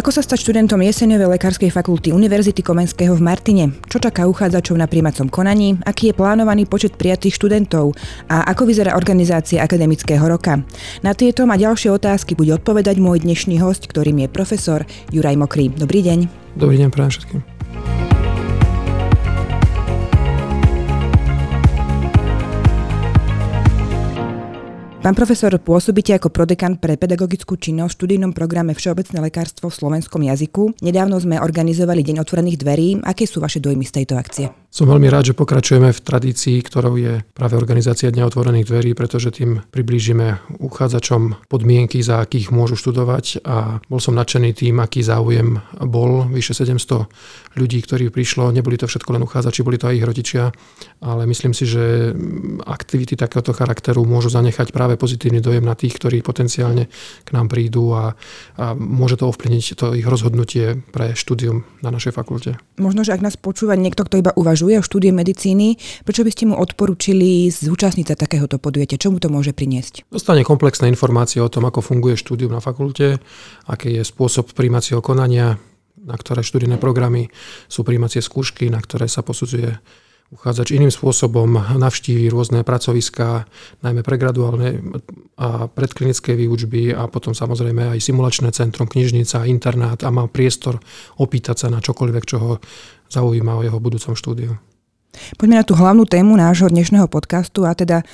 Ako sa stať študentom jeseňovej lekárskej fakulty Univerzity Komenského v Martine? Čo čaká uchádzačov na príjmacom konaní? Aký je plánovaný počet prijatých študentov? A ako vyzerá organizácia akademického roka? Na tieto a ďalšie otázky bude odpovedať môj dnešný host, ktorým je profesor Juraj Mokrý. Dobrý deň. Dobrý deň, prajem všetkým. Pán profesor, pôsobíte ako prodekan pre pedagogickú činnosť v študijnom programe Všeobecné lekárstvo v slovenskom jazyku. Nedávno sme organizovali Deň otvorených dverí. Aké sú vaše dojmy z tejto akcie? Som veľmi rád, že pokračujeme v tradícii, ktorou je práve organizácia Dňa otvorených dverí, pretože tým priblížime uchádzačom podmienky, za akých môžu študovať a bol som nadšený tým, aký záujem bol. Vyše 700 ľudí, ktorí prišlo, neboli to všetko len uchádzači, boli to aj ich rodičia, ale myslím si, že aktivity takéhoto charakteru môžu zanechať práve pozitívny dojem na tých, ktorí potenciálne k nám prídu a, a môže to ovplyvniť to ich rozhodnutie pre štúdium na našej fakulte. Možno, že ak nás počúva niekto, kto iba uvažuje uvažuje o štúdie medicíny, prečo by ste mu odporúčili zúčastniť sa takéhoto podujatia? Čo mu to môže priniesť? Dostane komplexné informácie o tom, ako funguje štúdium na fakulte, aký je spôsob príjmacieho konania, na ktoré študijné programy sú príjmacie skúšky, na ktoré sa posudzuje uchádzač iným spôsobom navštíví rôzne pracoviská, najmä pregraduálne a predklinické výučby a potom samozrejme aj simulačné centrum, knižnica, internát a má priestor opýtať sa na čokoľvek, čo ho zaujíma o jeho budúcom štúdiu. Poďme na tú hlavnú tému nášho dnešného podcastu a teda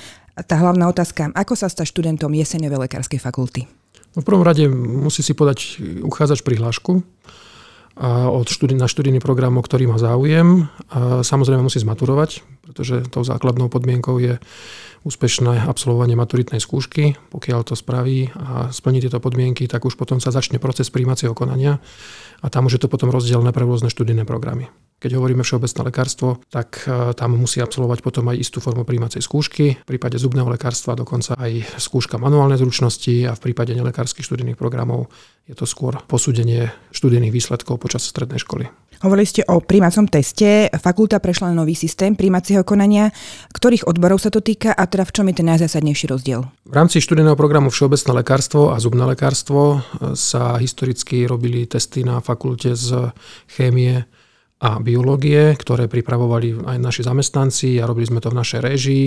tá hlavná otázka, ako sa stať študentom jeseňovej lekárskej fakulty? No v prvom rade musí si podať uchádzač prihlášku a od študí, na študijný program, o ktorý má záujem. A samozrejme musí zmaturovať, pretože tou základnou podmienkou je úspešné absolvovanie maturitnej skúšky. Pokiaľ to spraví a splní tieto podmienky, tak už potom sa začne proces príjmacieho konania a tam už je to potom rozdielne pre rôzne študijné programy. Keď hovoríme všeobecné lekárstvo, tak e, tam musí absolvovať potom aj istú formu príjmacej skúšky, v prípade zubného lekárstva dokonca aj skúška manuálnej zručnosti a v prípade nelekárskych študijných programov je to skôr posúdenie študijných výsledkov počas strednej školy. Hovorili ste o príjmacom teste. Fakulta prešla na nový systém príjmacieho konania. Ktorých odborov sa to týka a teda v čom je ten najzásadnejší rozdiel? V rámci študijného programu Všeobecné lekárstvo a zubné lekárstvo sa historicky robili testy na fakulte z chémie, a biológie, ktoré pripravovali aj naši zamestnanci a robili sme to v našej réžii.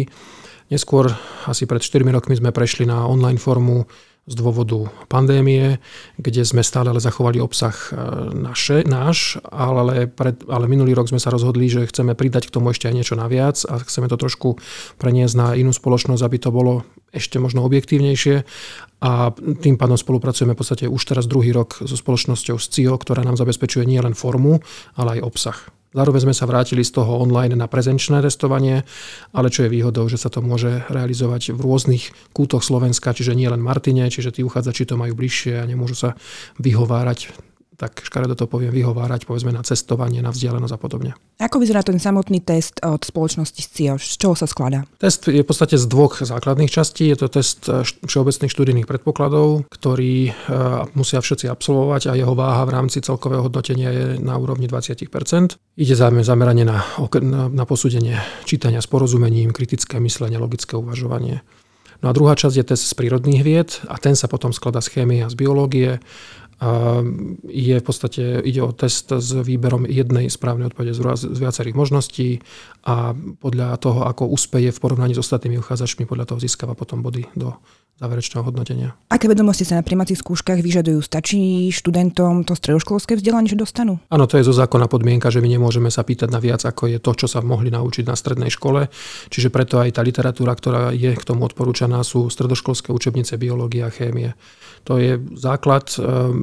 Neskôr, asi pred 4 rokmi, sme prešli na online formu z dôvodu pandémie, kde sme stále ale zachovali obsah e, naše, náš, ale, pred, ale minulý rok sme sa rozhodli, že chceme pridať k tomu ešte aj niečo naviac a chceme to trošku preniesť na inú spoločnosť, aby to bolo ešte možno objektívnejšie a tým pádom spolupracujeme v podstate už teraz druhý rok so spoločnosťou SCIO, ktorá nám zabezpečuje nielen formu, ale aj obsah. Zároveň sme sa vrátili z toho online na prezenčné testovanie, ale čo je výhodou, že sa to môže realizovať v rôznych kútoch Slovenska, čiže nie len Martine, čiže tí uchádzači to majú bližšie a nemôžu sa vyhovárať tak škaredo to poviem, vyhovárať povedzme na cestovanie, na vzdialenosť a podobne. Ako vyzerá ten samotný test od spoločnosti SCIO? Z čoho sa skladá? Test je v podstate z dvoch základných častí. Je to test e, všeobecných študijných predpokladov, ktorý e, musia všetci absolvovať a jeho váha v rámci celkového hodnotenia je na úrovni 20% Ide zameranie na, na posúdenie čítania s porozumením, kritické myslenie, logické uvažovanie. No a druhá časť je test z prírodných vied a ten sa potom skladá z chémie a z biológie je v podstate, ide o test s výberom jednej správnej odpovede z viacerých možností a podľa toho, ako úspeje v porovnaní s ostatnými uchádzačmi, podľa toho získava potom body do záverečného hodnotenia. Aké vedomosti sa na príjmacích skúškach vyžadujú? Stačí študentom to stredoškolské vzdelanie, že dostanú? Áno, to je zo zákona podmienka, že my nemôžeme sa pýtať na viac, ako je to, čo sa mohli naučiť na strednej škole. Čiže preto aj tá literatúra, ktorá je k tomu odporúčaná, sú stredoškolské učebnice biológie a chémie. To je základ. E,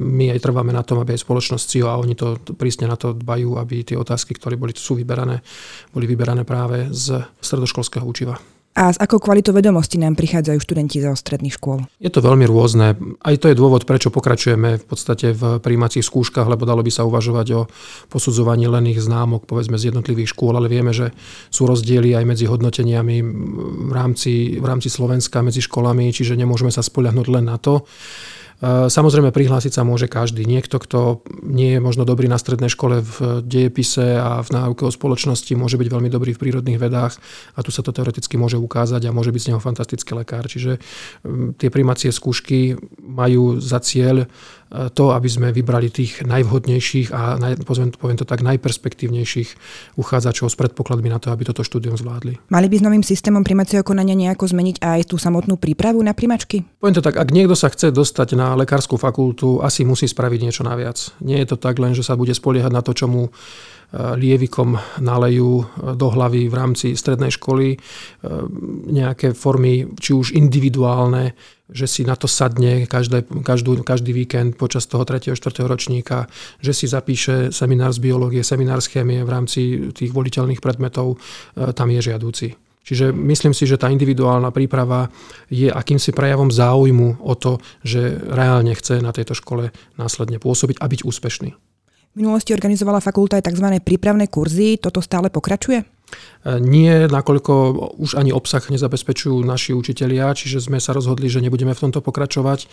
my aj trváme na tom, aby aj spoločnosť CIO a oni to prísne na to dbajú, aby tie otázky, ktoré boli, sú vyberané, boli vyberané práve z stredoškolského učiva. A s akou kvalitou vedomosti nám prichádzajú študenti zo stredných škôl? Je to veľmi rôzne. Aj to je dôvod, prečo pokračujeme v podstate v príjmacích skúškach, lebo dalo by sa uvažovať o posudzovaní lených známok, povedzme z jednotlivých škôl, ale vieme, že sú rozdiely aj medzi hodnoteniami v rámci, v rámci Slovenska, medzi školami, čiže nemôžeme sa spoľahnúť len na to. E, samozrejme, prihlásiť sa môže každý. Niekto, kto nie je možno dobrý na strednej škole v dejepise a v náuke o spoločnosti, môže byť veľmi dobrý v prírodných vedách a tu sa to teoreticky môže ukázať a môže byť z neho fantastický lekár. Čiže tie primacie skúšky majú za cieľ to, aby sme vybrali tých najvhodnejších a naj, poviem, to tak najperspektívnejších uchádzačov s predpokladmi na to, aby toto štúdium zvládli. Mali by s novým systémom primacieho konania nejako zmeniť aj tú samotnú prípravu na primačky? Poviem to tak, ak niekto sa chce dostať na lekárskú fakultu, asi musí spraviť niečo naviac. Nie je to tak len, že sa bude spoliehať na to, čo mu lievikom nalejú do hlavy v rámci strednej školy nejaké formy, či už individuálne, že si na to sadne každé, každú, každý víkend počas toho 3. 4. ročníka, že si zapíše seminár z biológie, seminár z chémie v rámci tých voliteľných predmetov, e, tam je žiadúci. Čiže myslím si, že tá individuálna príprava je akýmsi prejavom záujmu o to, že reálne chce na tejto škole následne pôsobiť a byť úspešný. V minulosti organizovala fakulta aj tzv. prípravné kurzy. Toto stále pokračuje? E, nie, nakoľko už ani obsah nezabezpečujú naši učitelia, čiže sme sa rozhodli, že nebudeme v tomto pokračovať.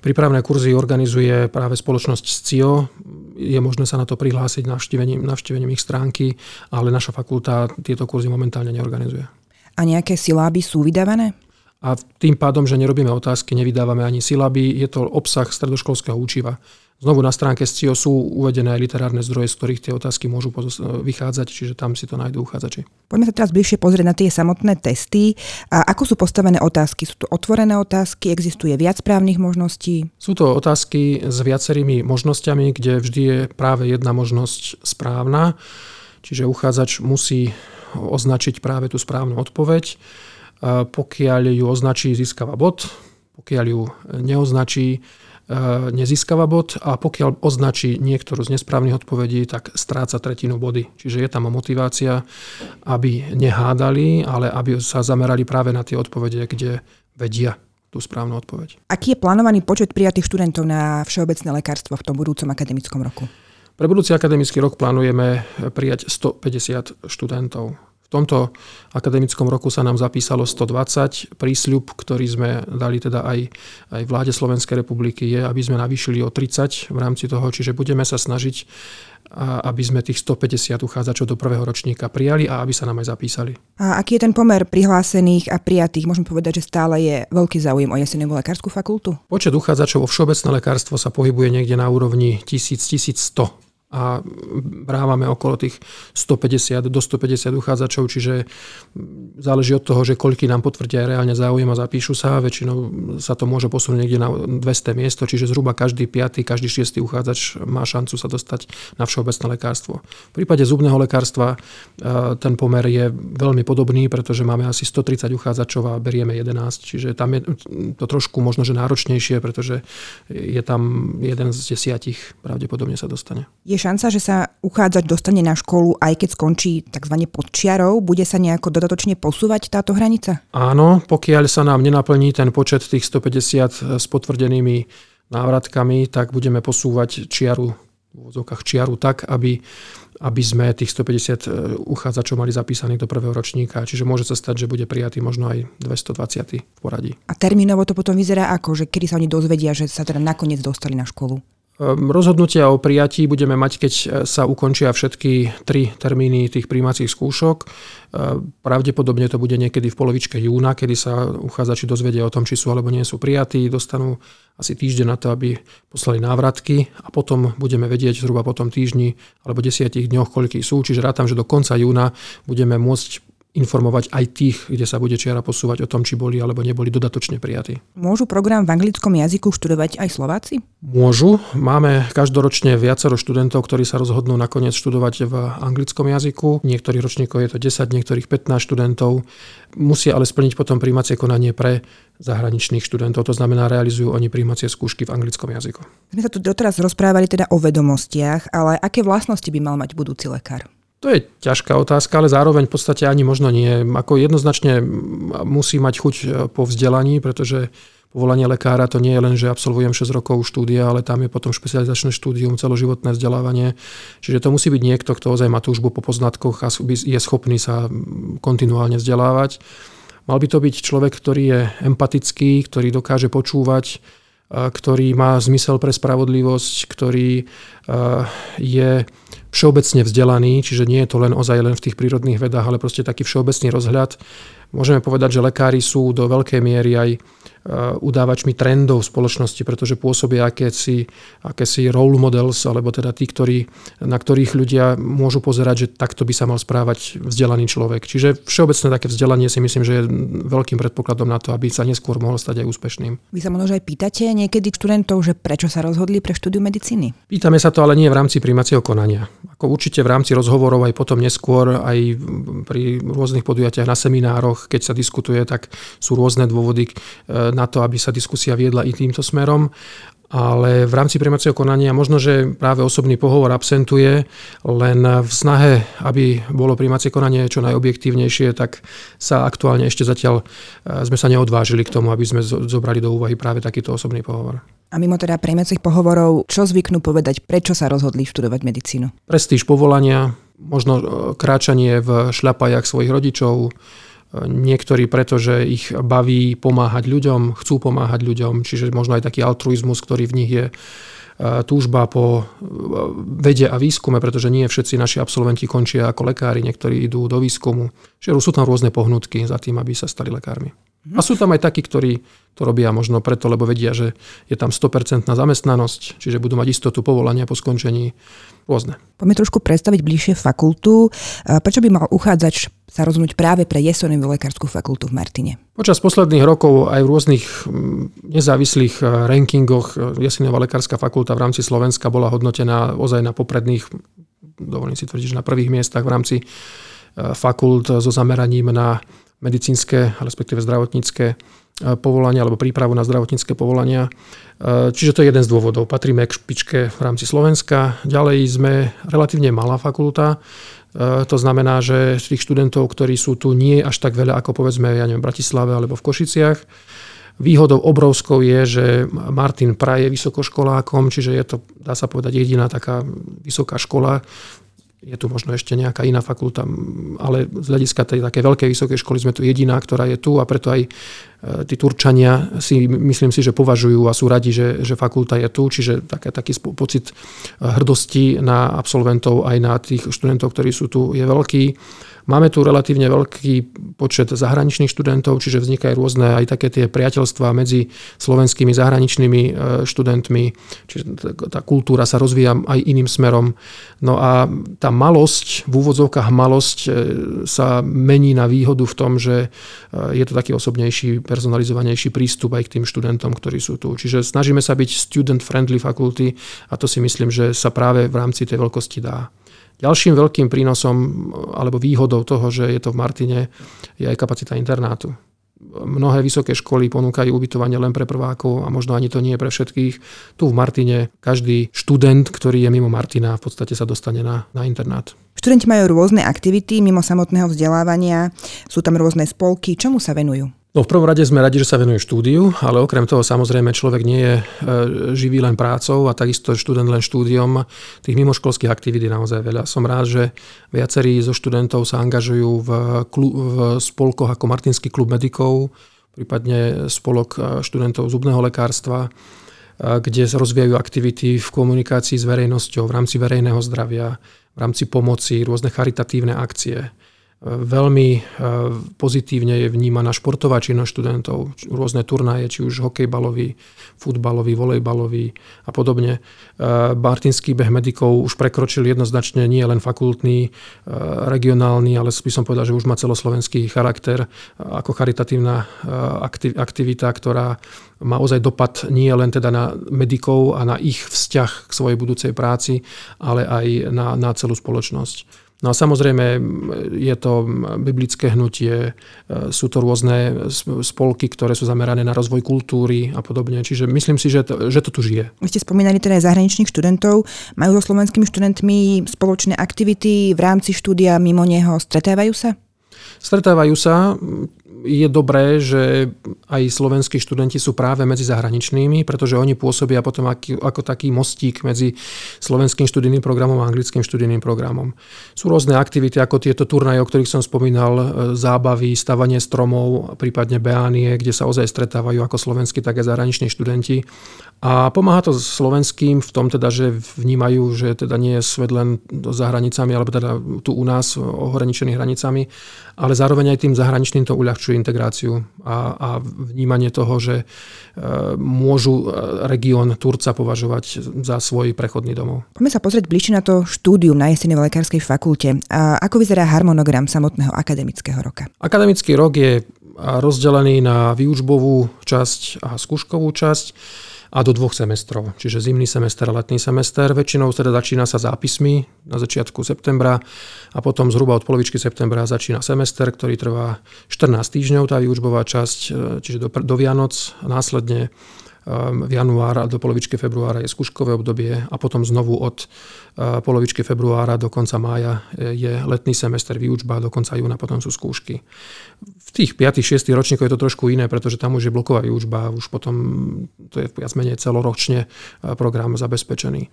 Prípravné kurzy organizuje práve spoločnosť SCIO. Je možné sa na to prihlásiť navštívením, navštívením ich stránky, ale naša fakulta tieto kurzy momentálne neorganizuje. A nejaké siláby sú vydávané? A tým pádom, že nerobíme otázky, nevydávame ani silaby, je to obsah stredoškolského učiva. Znovu na stránke SCIO sú uvedené aj literárne zdroje, z ktorých tie otázky môžu vychádzať, čiže tam si to nájdú uchádzači. Poďme sa teraz bližšie pozrieť na tie samotné testy. A ako sú postavené otázky? Sú to otvorené otázky? Existuje viac právnych možností? Sú to otázky s viacerými možnosťami, kde vždy je práve jedna možnosť správna. Čiže uchádzač musí označiť práve tú správnu odpoveď. Pokiaľ ju označí, získava bod. Pokiaľ ju neoznačí, E, nezískava bod a pokiaľ označí niektorú z nesprávnych odpovedí, tak stráca tretinu body. Čiže je tam motivácia, aby nehádali, ale aby sa zamerali práve na tie odpovede, kde vedia tú správnu odpoveď. Aký je plánovaný počet prijatých študentov na všeobecné lekárstvo v tom budúcom akademickom roku? Pre budúci akademický rok plánujeme prijať 150 študentov. V tomto akademickom roku sa nám zapísalo 120. Prísľub, ktorý sme dali teda aj, aj vláde Slovenskej republiky, je, aby sme navýšili o 30 v rámci toho, čiže budeme sa snažiť, aby sme tých 150 uchádzačov do prvého ročníka prijali a aby sa nám aj zapísali. A aký je ten pomer prihlásených a prijatých? Môžem povedať, že stále je veľký záujem o jesenevú lekárskú fakultu? Počet uchádzačov o všeobecné lekárstvo sa pohybuje niekde na úrovni 1000-1100 a brávame okolo tých 150 do 150 uchádzačov, čiže záleží od toho, že koľky nám potvrdia reálne záujem a zapíšu sa. Väčšinou sa to môže posunúť niekde na 200 miesto, čiže zhruba každý 5. každý 6. uchádzač má šancu sa dostať na všeobecné lekárstvo. V prípade zubného lekárstva e, ten pomer je veľmi podobný, pretože máme asi 130 uchádzačov a berieme 11, čiže tam je to trošku možno, že náročnejšie, pretože je tam jeden z desiatich pravdepodobne sa dostane. Je šanca, že sa uchádzač dostane na školu, aj keď skončí tzv. pod čiarou? Bude sa nejako dodatočne posúvať táto hranica? Áno, pokiaľ sa nám nenaplní ten počet tých 150 s potvrdenými návratkami, tak budeme posúvať čiaru v úvodzovkách čiaru tak, aby, aby sme tých 150 e, uchádzačov mali zapísaných do prvého ročníka. Čiže môže sa stať, že bude prijatý možno aj 220 v poradí. A termínovo to potom vyzerá ako, že kedy sa oni dozvedia, že sa teda nakoniec dostali na školu? Ehm, rozhodnutia o prijatí budeme mať, keď e, sa ukončia všetky tri termíny tých príjmacích skúšok. Ehm, pravdepodobne to bude niekedy v polovičke júna, kedy sa uchádzači dozvedia o tom, či sú alebo nie sú prijatí. Dostanú asi týždeň na to, aby poslali návratky a potom budeme vedieť zhruba po tom týždni alebo desiatich dňoch, koľký sú. Čiže rátam, že do konca júna budeme môcť informovať aj tých, kde sa bude čiara posúvať o tom, či boli alebo neboli dodatočne prijatí. Môžu program v anglickom jazyku študovať aj Slováci? Môžu. Máme každoročne viacero študentov, ktorí sa rozhodnú nakoniec študovať v anglickom jazyku. Niektorých ročníkov je to 10, niektorých 15 študentov. Musia ale splniť potom príjmacie konanie pre zahraničných študentov, to znamená realizujú oni príjmacie skúšky v anglickom jazyku. My sa tu doteraz rozprávali teda o vedomostiach, ale aké vlastnosti by mal mať budúci lekár? To je ťažká otázka, ale zároveň v podstate ani možno nie. Ako jednoznačne musí mať chuť e, po vzdelaní, pretože povolanie lekára to nie je len, že absolvujem 6 rokov štúdia, ale tam je potom špecializačné štúdium, celoživotné vzdelávanie. Čiže to musí byť niekto, kto ozaj má túžbu po poznatkoch a je schopný sa kontinuálne vzdelávať. Mal by to byť človek, ktorý je empatický, ktorý dokáže počúvať, ktorý má zmysel pre spravodlivosť, ktorý je všeobecne vzdelaný, čiže nie je to len ozaj len v tých prírodných vedách, ale proste taký všeobecný rozhľad. Môžeme povedať, že lekári sú do veľkej miery aj Eh, udávačmi trendov spoločnosti, pretože pôsobia akési, akési role models, alebo teda tí, ktorí, na ktorých ľudia môžu pozerať, že takto by sa mal správať vzdelaný človek. Čiže všeobecné také vzdelanie si myslím, že je veľkým predpokladom na to, aby sa neskôr mohol stať aj úspešným. Vy sa možno aj pýtate niekedy študentov, že prečo sa rozhodli pre štúdiu medicíny? Pýtame sa to, ale nie v rámci príjmacieho konania. Ako určite v rámci rozhovorov aj potom neskôr, aj pri rôznych podujatiach na seminároch, keď sa diskutuje, tak sú rôzne dôvody eh, na to, aby sa diskusia viedla i týmto smerom. Ale v rámci príjmacieho konania možno, že práve osobný pohovor absentuje, len v snahe, aby bolo príjmacie konanie čo najobjektívnejšie, tak sa aktuálne ešte zatiaľ e, sme sa neodvážili k tomu, aby sme zobrali do úvahy práve takýto osobný pohovor. A mimo teda príjmacích pohovorov, čo zvyknú povedať, prečo sa rozhodli študovať medicínu? Prestíž povolania, možno e, kráčanie v šľapajach svojich rodičov, Niektorí preto, že ich baví pomáhať ľuďom, chcú pomáhať ľuďom, čiže možno aj taký altruizmus, ktorý v nich je e, túžba po e, vede a výskume, pretože nie všetci naši absolventi končia ako lekári, niektorí idú do výskumu. Čiže sú tam rôzne pohnutky za tým, aby sa stali lekármi. A sú tam aj takí, ktorí to robia možno preto, lebo vedia, že je tam 100% zamestnanosť, čiže budú mať istotu povolania po skončení rôzne. Poďme trošku predstaviť bližšie fakultu. Prečo by mal uchádzač sa rozhodnúť práve pre Jesonovú lekárskú fakultu v Martine? Počas posledných rokov aj v rôznych mm, nezávislých eh, rankingoch eh, Jesenová lekárska fakulta v rámci Slovenska bola hodnotená ozaj na popredných, dovolím si tvrdiť, na prvých miestach v rámci fakult so zameraním na medicínske, respektíve zdravotnícke povolania alebo prípravu na zdravotnícke povolania. Čiže to je jeden z dôvodov. Patríme k špičke v rámci Slovenska. Ďalej sme relatívne malá fakulta. E, to znamená, že tých študentov, ktorí sú tu, nie je až tak veľa ako povedzme ja neviem, v Bratislave alebo v Košiciach. Výhodou obrovskou je, že Martin praje vysokoškolákom, čiže je to, dá sa povedať, jediná taká vysoká škola, je tu možno ešte nejaká iná fakulta, ale z hľadiska tej také veľkej vysokej školy sme tu jediná, ktorá je tu a preto aj tí Turčania si myslím si, že považujú a sú radi, že, že fakulta je tu, čiže také, taký pocit e, hrdosti na absolventov aj na tých študentov, ktorí sú tu, je veľký. Máme tu relatívne veľký počet zahraničných študentov, čiže vznikajú rôzne aj také tie priateľstvá medzi slovenskými zahraničnými e, študentmi, čiže tá kultúra sa rozvíja aj iným smerom. No a tá malosť, v úvodzovkách malosť e, sa mení na výhodu v tom, že e, je to taký osobnejší, personalizovanejší prístup aj k tým študentom, ktorí sú tu. Čiže snažíme sa byť student-friendly fakulty a to si myslím, že sa práve v rámci tej veľkosti dá. Ďalším veľkým prínosom alebo výhodou toho, že je to v Martine, je aj kapacita internátu. Mnohé vysoké školy ponúkajú ubytovanie len pre prvákov a možno ani to nie pre všetkých. Tu v Martine každý študent, ktorý je mimo Martina, v podstate sa dostane na, na internát. Študenti majú rôzne aktivity mimo samotného vzdelávania, sú tam rôzne spolky. Čomu sa venujú? No v prvom rade sme radi, že sa venuje štúdiu, ale okrem toho samozrejme človek nie je e, živý len prácou a takisto študent len štúdiom. Tých mimoškolských aktivít je naozaj veľa. Som rád, že viacerí zo študentov sa angažujú v, klu, v spolkoch ako Martinský klub medikov, prípadne spolok e, študentov zubného lekárstva, e, kde sa rozvíjajú aktivity v komunikácii s verejnosťou v rámci verejného zdravia, v rámci pomoci, rôzne charitatívne akcie. Veľmi e, pozitívne je vnímaná športová činnosť študentov, rôzne turnaje, či už hokejbalový, futbalový, volejbalový a podobne. E, Martinský beh medikov už prekročil jednoznačne nie len fakultný, e, regionálny, ale by som povedal, že už má celoslovenský charakter ako charitatívna aktivita, ktorá má ozaj dopad nie len teda na medikov a na ich vzťah k svojej budúcej práci, ale aj na, na celú spoločnosť. No a samozrejme je to biblické hnutie, e, sú to rôzne spolky, ktoré sú zamerané na rozvoj kultúry a podobne. Čiže myslím si, že to, že to tu žije. Vy ste spomínali teda zahraničných študentov. Majú so slovenskými študentmi spoločné aktivity v rámci štúdia mimo neho? Stretávajú sa? Stretávajú sa. Je dobré, že aj slovenskí študenti sú práve medzi zahraničnými, pretože oni pôsobia potom ako, ako taký mostík medzi slovenským študijným programom a anglickým študijným programom. Sú rôzne aktivity ako tieto turnaje, o ktorých som spomínal, e, zábavy, stavanie stromov, prípadne beánie, kde sa ozaj stretávajú ako slovenskí, tak aj zahraniční študenti. A pomáha to slovenským v tom teda, že vnímajú, že teda nie je svet len za hranicami, alebo teda tu u nás ohraničených hranicami, ale zároveň aj tým zahraničným to uľahčuje integráciu a, a vnímanie toho, že e, môžu e, región Turca považovať za svoj prechodný domov. Poďme sa pozrieť bližšie na to štúdium na jesenej lekárskej fakulte. A ako vyzerá harmonogram samotného akademického roka? Akademický rok je rozdelený na výučbovú časť a skúškovú časť a do dvoch semestrov, čiže zimný semester a letný semester. Väčšinou teda začína sa zápismi na začiatku septembra a potom zhruba od polovičky septembra začína semester, ktorý trvá 14 týždňov, tá výučbová časť, e, čiže do, do Vianoc. Následne v januára do polovičky februára je skúškové obdobie a potom znovu od e, polovičky februára do konca mája e, je letný semester výučba, do konca júna potom sú skúšky. V tých 5. 6. ročníkoch je to trošku iné, pretože tam už je bloková výučba, už potom to je viac menej celoročne e, program zabezpečený.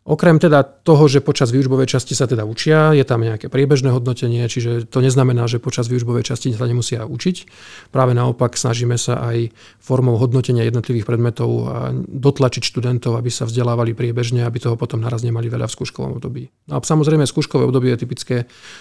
Okrem teda toho, že počas výučbovej časti sa teda učia, je tam nejaké priebežné hodnotenie, čiže to neznamená, že počas výučbovej časti sa nemusia učiť. Práve naopak snažíme sa aj formou hodnotenia jednotlivých predmetov dotlačiť študentov, aby sa vzdelávali priebežne, aby toho potom naraz nemali veľa v skúškovom období. No a samozrejme skúškové obdobie je typické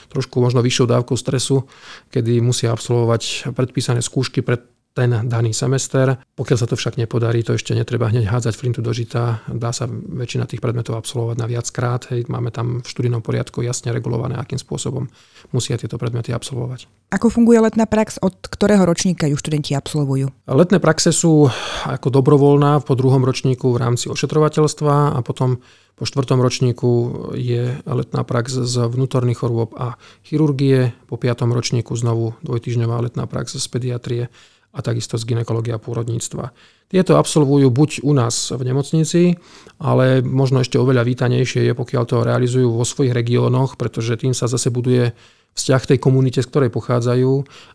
trošku možno vyššou dávkou stresu, kedy musia absolvovať predpísané skúšky pred ten daný semester. Pokiaľ sa to však nepodarí, to ešte netreba hneď hádzať flintu do žita. Dá sa väčšina tých predmetov absolvovať na viackrát. Hej, máme tam v študijnom poriadku jasne regulované, akým spôsobom musia tieto predmety absolvovať. Ako funguje letná prax? Od ktorého ročníka ju študenti absolvujú? Letné praxe sú ako dobrovoľná po druhom ročníku v rámci ošetrovateľstva a potom po štvrtom ročníku je letná prax z vnútorných chorôb a chirurgie. Po piatom ročníku znovu dvojtyžňová letná prax z pediatrie a takisto z ginekologia a pôrodníctva. Tieto absolvujú buď u nás v nemocnici, ale možno ešte oveľa vítanejšie je, pokiaľ to realizujú vo svojich regiónoch, pretože tým sa zase buduje vzťah tej komunite, z ktorej pochádzajú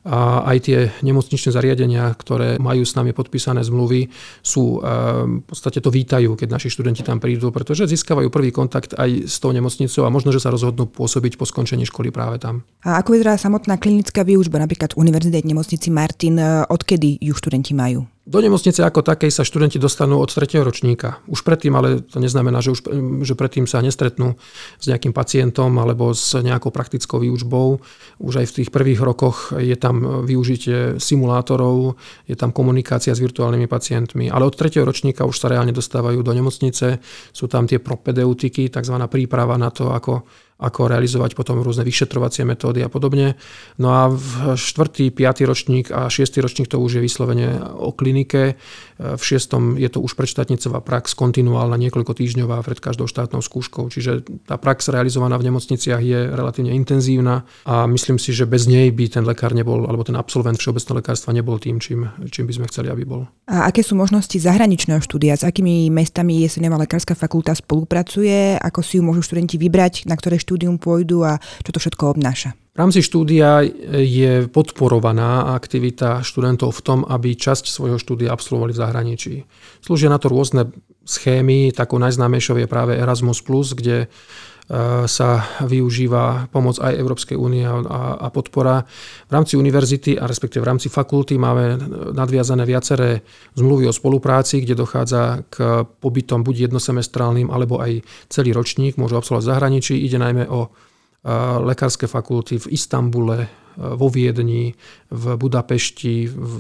a aj tie nemocničné zariadenia, ktoré majú s nami podpísané zmluvy, sú v podstate to vítajú, keď naši študenti tam prídu, pretože získavajú prvý kontakt aj s tou nemocnicou a možno, že sa rozhodnú pôsobiť po skončení školy práve tam. A ako vyzerá samotná klinická výučba, napríklad v Univerzitej nemocnici Martin, odkedy ju študenti majú? Do nemocnice ako takej sa študenti dostanú od 3. ročníka. Už predtým, ale to neznamená, že, už, že predtým sa nestretnú s nejakým pacientom alebo s nejakou praktickou výučbou. Už aj v tých prvých rokoch je tam využitie simulátorov, je tam komunikácia s virtuálnymi pacientmi. Ale od 3. ročníka už sa reálne dostávajú do nemocnice. Sú tam tie propedeutiky, tzv. príprava na to, ako ako realizovať potom rôzne vyšetrovacie metódy a podobne. No a v štvrtý, piatý ročník a šiestý ročník to už je vyslovene o klinike. V šiestom je to už predštátnicová prax kontinuálna, niekoľko týždňová pred každou štátnou skúškou. Čiže tá prax realizovaná v nemocniciach je relatívne intenzívna a myslím si, že bez nej by ten lekár nebol, alebo ten absolvent všeobecného lekárstva nebol tým, čím, čím by sme chceli, aby bol. A aké sú možnosti zahraničného štúdia? S akými mestami Jesenová lekárska fakulta spolupracuje? Ako si ju môžu študenti vybrať, na ktoré štúdium pôjdu a čo to všetko obnáša? V rámci štúdia je podporovaná aktivita študentov v tom, aby časť svojho štúdia absolvovali v zahraničí. Slúžia na to rôzne schémy, takou najznámejšou je práve Erasmus+, kde e, sa využíva pomoc aj Európskej únie a, a podpora. V rámci univerzity a respektíve v rámci fakulty máme nadviazané viaceré zmluvy o spolupráci, kde dochádza k pobytom buď jednosemestrálnym alebo aj celý ročník, môžu absolvovať v zahraničí. Ide najmä o lekárske fakulty v Istambule, vo Viedni, v Budapešti, v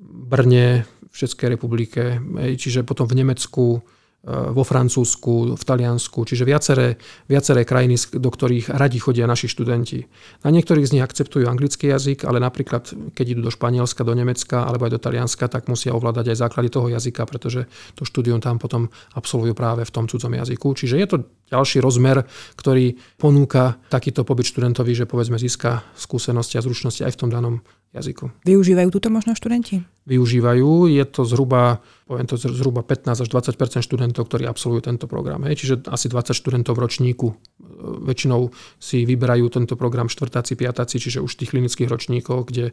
Brne, v Českej republike, čiže potom v Nemecku, Eh, vo Francúzsku, v Taliansku, čiže viaceré, viaceré krajiny, do ktorých radi chodia naši študenti. Na niektorých z nich akceptujú anglický jazyk, ale napríklad, keď idú do Španielska, do Nemecka alebo aj do Talianska, tak musia ovládať aj základy toho jazyka, pretože to štúdium tam potom absolvujú práve v tom cudzom jazyku. Čiže je to ďalší rozmer, ktorý ponúka takýto pobyt študentovi, že povedzme získa skúsenosti a zručnosti aj v tom danom jazyku. Využívajú túto možnosť študenti? Využívajú. Je to zhruba, poviem to zhruba 15 až 20% študentov, ktorí absolvujú tento program. Hej. Čiže asi 20 študentov v ročníku. E, väčšinou si vyberajú tento program štvrtáci, piatáci, čiže už tých klinických ročníkov, kde e,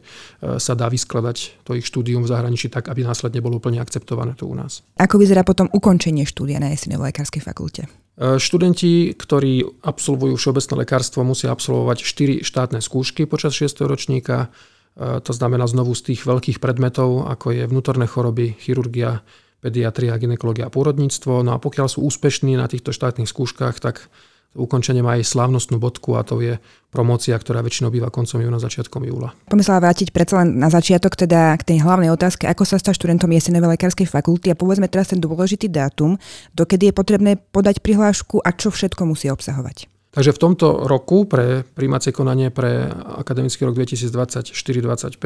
sa dá vyskladať to ich štúdium v zahraničí tak, aby následne bolo úplne akceptované tu u nás. Ako vyzerá potom ukončenie štúdia na Jesinej lekárskej fakulte? E, študenti, ktorí absolvujú všeobecné lekárstvo, musia absolvovať 4 štátne skúšky počas 6. ročníka. E, to znamená znovu z tých veľkých predmetov, ako je vnútorné choroby, chirurgia, pediatria, ginekológia a pôrodníctvo. No a pokiaľ sú úspešní na týchto štátnych skúškach, tak ukončenie má aj slávnostnú bodku a to je promócia, ktorá väčšinou býva koncom júna, začiatkom júla. Sa vrátiť predsa len na začiatok teda k tej hlavnej otázke, ako sa stať študentom jesenovej lekárskej fakulty a povedzme teraz ten dôležitý dátum, dokedy je potrebné podať prihlášku a čo všetko musí obsahovať. Takže v tomto roku pre príjmacie konanie pre akademický rok 2024-2025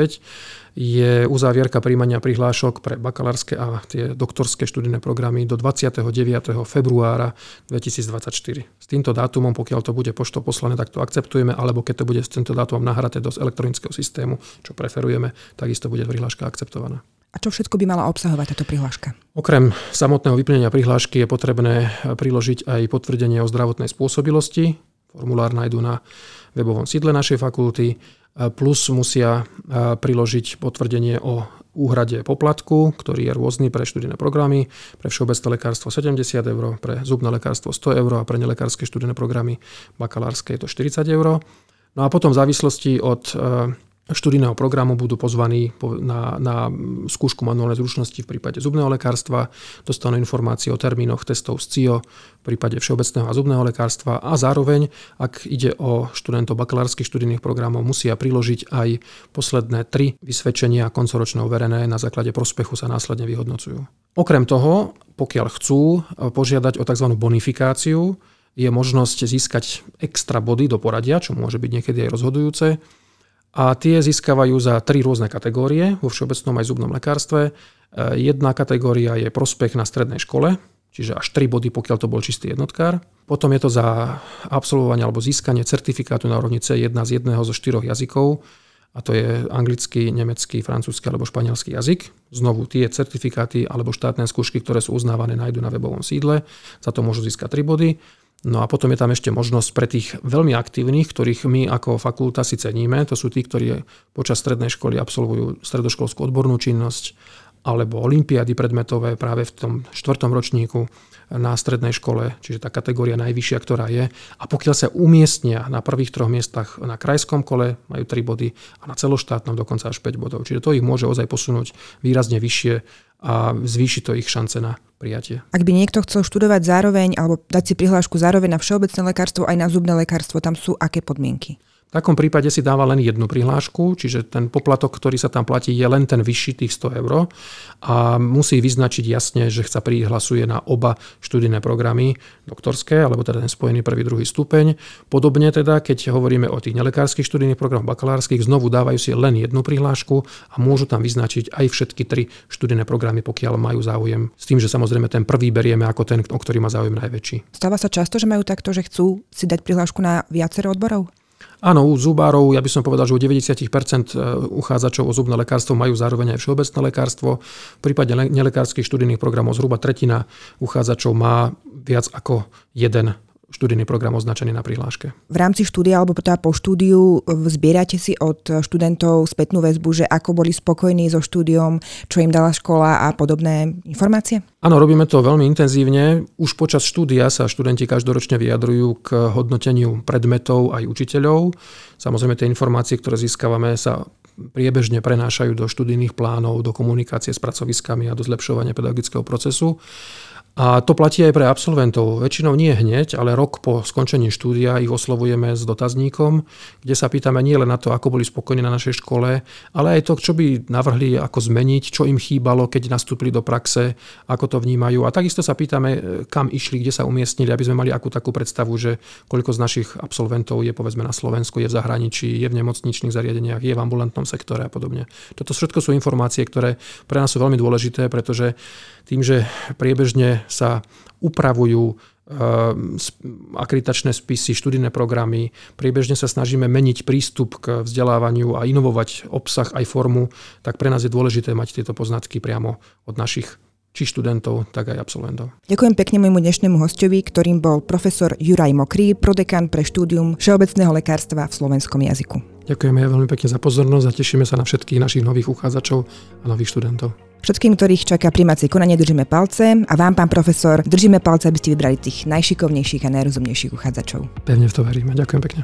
je uzávierka príjmania prihlášok pre bakalárske a tie doktorské študijné programy do 29. februára 2024. S týmto dátumom, pokiaľ to bude pošto poslané, tak to akceptujeme, alebo keď to bude s týmto dátumom nahraté do elektronického systému, čo preferujeme, takisto bude prihláška akceptovaná. A čo všetko by mala obsahovať táto prihláška? Okrem samotného vyplnenia prihlášky je potrebné priložiť aj potvrdenie o zdravotnej spôsobilosti. Formulár nájdu na webovom sídle našej fakulty. Plus musia priložiť potvrdenie o úhrade poplatku, ktorý je rôzny pre študijné programy, pre všeobecné lekárstvo 70 eur, pre zubné lekárstvo 100 eur a pre nelekárske študijné programy bakalárske je to 40 eur. No a potom v závislosti od študijného programu budú pozvaní na, na skúšku manuálnej zručnosti v prípade zubného lekárstva, dostanú informácie o termínoch testov z CIO v prípade všeobecného a zubného lekárstva a zároveň, ak ide o študentov bakalárskych študijných programov, musia priložiť aj posledné tri vysvedčenia koncoročného verené na základe prospechu sa následne vyhodnocujú. Okrem toho, pokiaľ chcú požiadať o tzv. bonifikáciu, je možnosť získať extra body do poradia, čo môže byť niekedy aj rozhodujúce a tie získavajú za tri rôzne kategórie vo všeobecnom aj zubnom lekárstve. E, jedna kategória je prospech na strednej škole, čiže až 3 body, pokiaľ to bol čistý jednotkár. Potom je to za absolvovanie alebo získanie certifikátu na úrovni C1 z jedného zo štyroch jazykov, a to je anglický, nemecký, francúzsky alebo španielský jazyk. Znovu tie certifikáty alebo štátne skúšky, ktoré sú uznávané, nájdu na webovom sídle. Za to môžu získať 3 body. No a potom je tam ešte možnosť pre tých veľmi aktívnych, ktorých my ako fakulta si ceníme. To sú tí, ktorí počas strednej školy absolvujú stredoškolskú odbornú činnosť alebo olimpiády predmetové práve v tom štvrtom ročníku na strednej škole, čiže tá kategória najvyššia, ktorá je. A pokiaľ sa umiestnia na prvých troch miestach na krajskom kole, majú 3 body a na celoštátnom dokonca až 5 bodov. Čiže to ich môže ozaj posunúť výrazne vyššie a zvýši to ich šance na prijatie. Ak by niekto chcel študovať zároveň alebo dať si prihlášku zároveň na všeobecné lekárstvo aj na zubné lekárstvo, tam sú aké podmienky? V takom prípade si dáva len jednu prihlášku, čiže ten poplatok, ktorý sa tam platí, je len ten vyšší tých 100 eur a musí vyznačiť jasne, že sa prihlasuje na oba študijné programy doktorské, alebo teda ten spojený prvý, druhý stupeň. Podobne teda, keď hovoríme o tých nelekárskych študijných programoch bakalárskych, znovu dávajú si len jednu prihlášku a môžu tam vyznačiť aj všetky tri študijné programy, pokiaľ majú záujem. S tým, že samozrejme ten prvý berieme ako ten, o ktorý má záujem najväčší. Stáva sa často, že majú takto, že chcú si dať prihlášku na viacero odborov? Áno, u zubárov, ja by som povedal, že u 90% e, uchádzačov o zubné lekárstvo majú zároveň aj všeobecné lekárstvo. V prípade nelekárskych študijných programov zhruba tretina uchádzačov má viac ako jeden študijný program označený na prihláške. V rámci štúdia alebo teda po štúdiu zbierate si od študentov spätnú väzbu, že ako boli spokojní so štúdiom, čo im dala škola a podobné informácie? Áno, robíme to veľmi intenzívne. Už počas štúdia sa študenti každoročne vyjadrujú k hodnoteniu predmetov aj učiteľov. Samozrejme tie informácie, ktoré získavame, sa priebežne prenášajú do študijných plánov, do komunikácie s pracoviskami a do zlepšovania pedagogického procesu. A to platí aj pre absolventov. Väčšinou nie hneď, ale rok po skončení štúdia ich oslovujeme s dotazníkom, kde sa pýtame nie len na to, ako boli spokojní na našej škole, ale aj to, čo by navrhli, ako zmeniť, čo im chýbalo, keď nastúpili do praxe, ako to vnímajú. A takisto sa pýtame, kam išli, kde sa umiestnili, aby sme mali akú takú predstavu, že koľko z našich absolventov je povedzme na Slovensku, je v zahraničí, je v nemocničných zariadeniach, je v ambulantnom sektore a podobne. Toto všetko sú informácie, ktoré pre nás sú veľmi dôležité, pretože tým, že priebežne sa upravujú akreditačné spisy, študijné programy. Priebežne sa snažíme meniť prístup k vzdelávaniu a inovovať obsah aj formu, tak pre nás je dôležité mať tieto poznatky priamo od našich či študentov, tak aj absolventov. Ďakujem pekne môjmu dnešnému hostovi, ktorým bol profesor Juraj Mokrý, prodekan pre štúdium všeobecného lekárstva v slovenskom jazyku. Ďakujeme veľmi pekne za pozornosť a tešíme sa na všetkých našich nových uchádzačov a nových študentov. Všetkým, ktorých čaká primácie konanie, držíme palce a vám, pán profesor, držíme palce, aby ste vybrali tých najšikovnejších a najrozumnejších uchádzačov. Pevne v to veríme. Ďakujem pekne.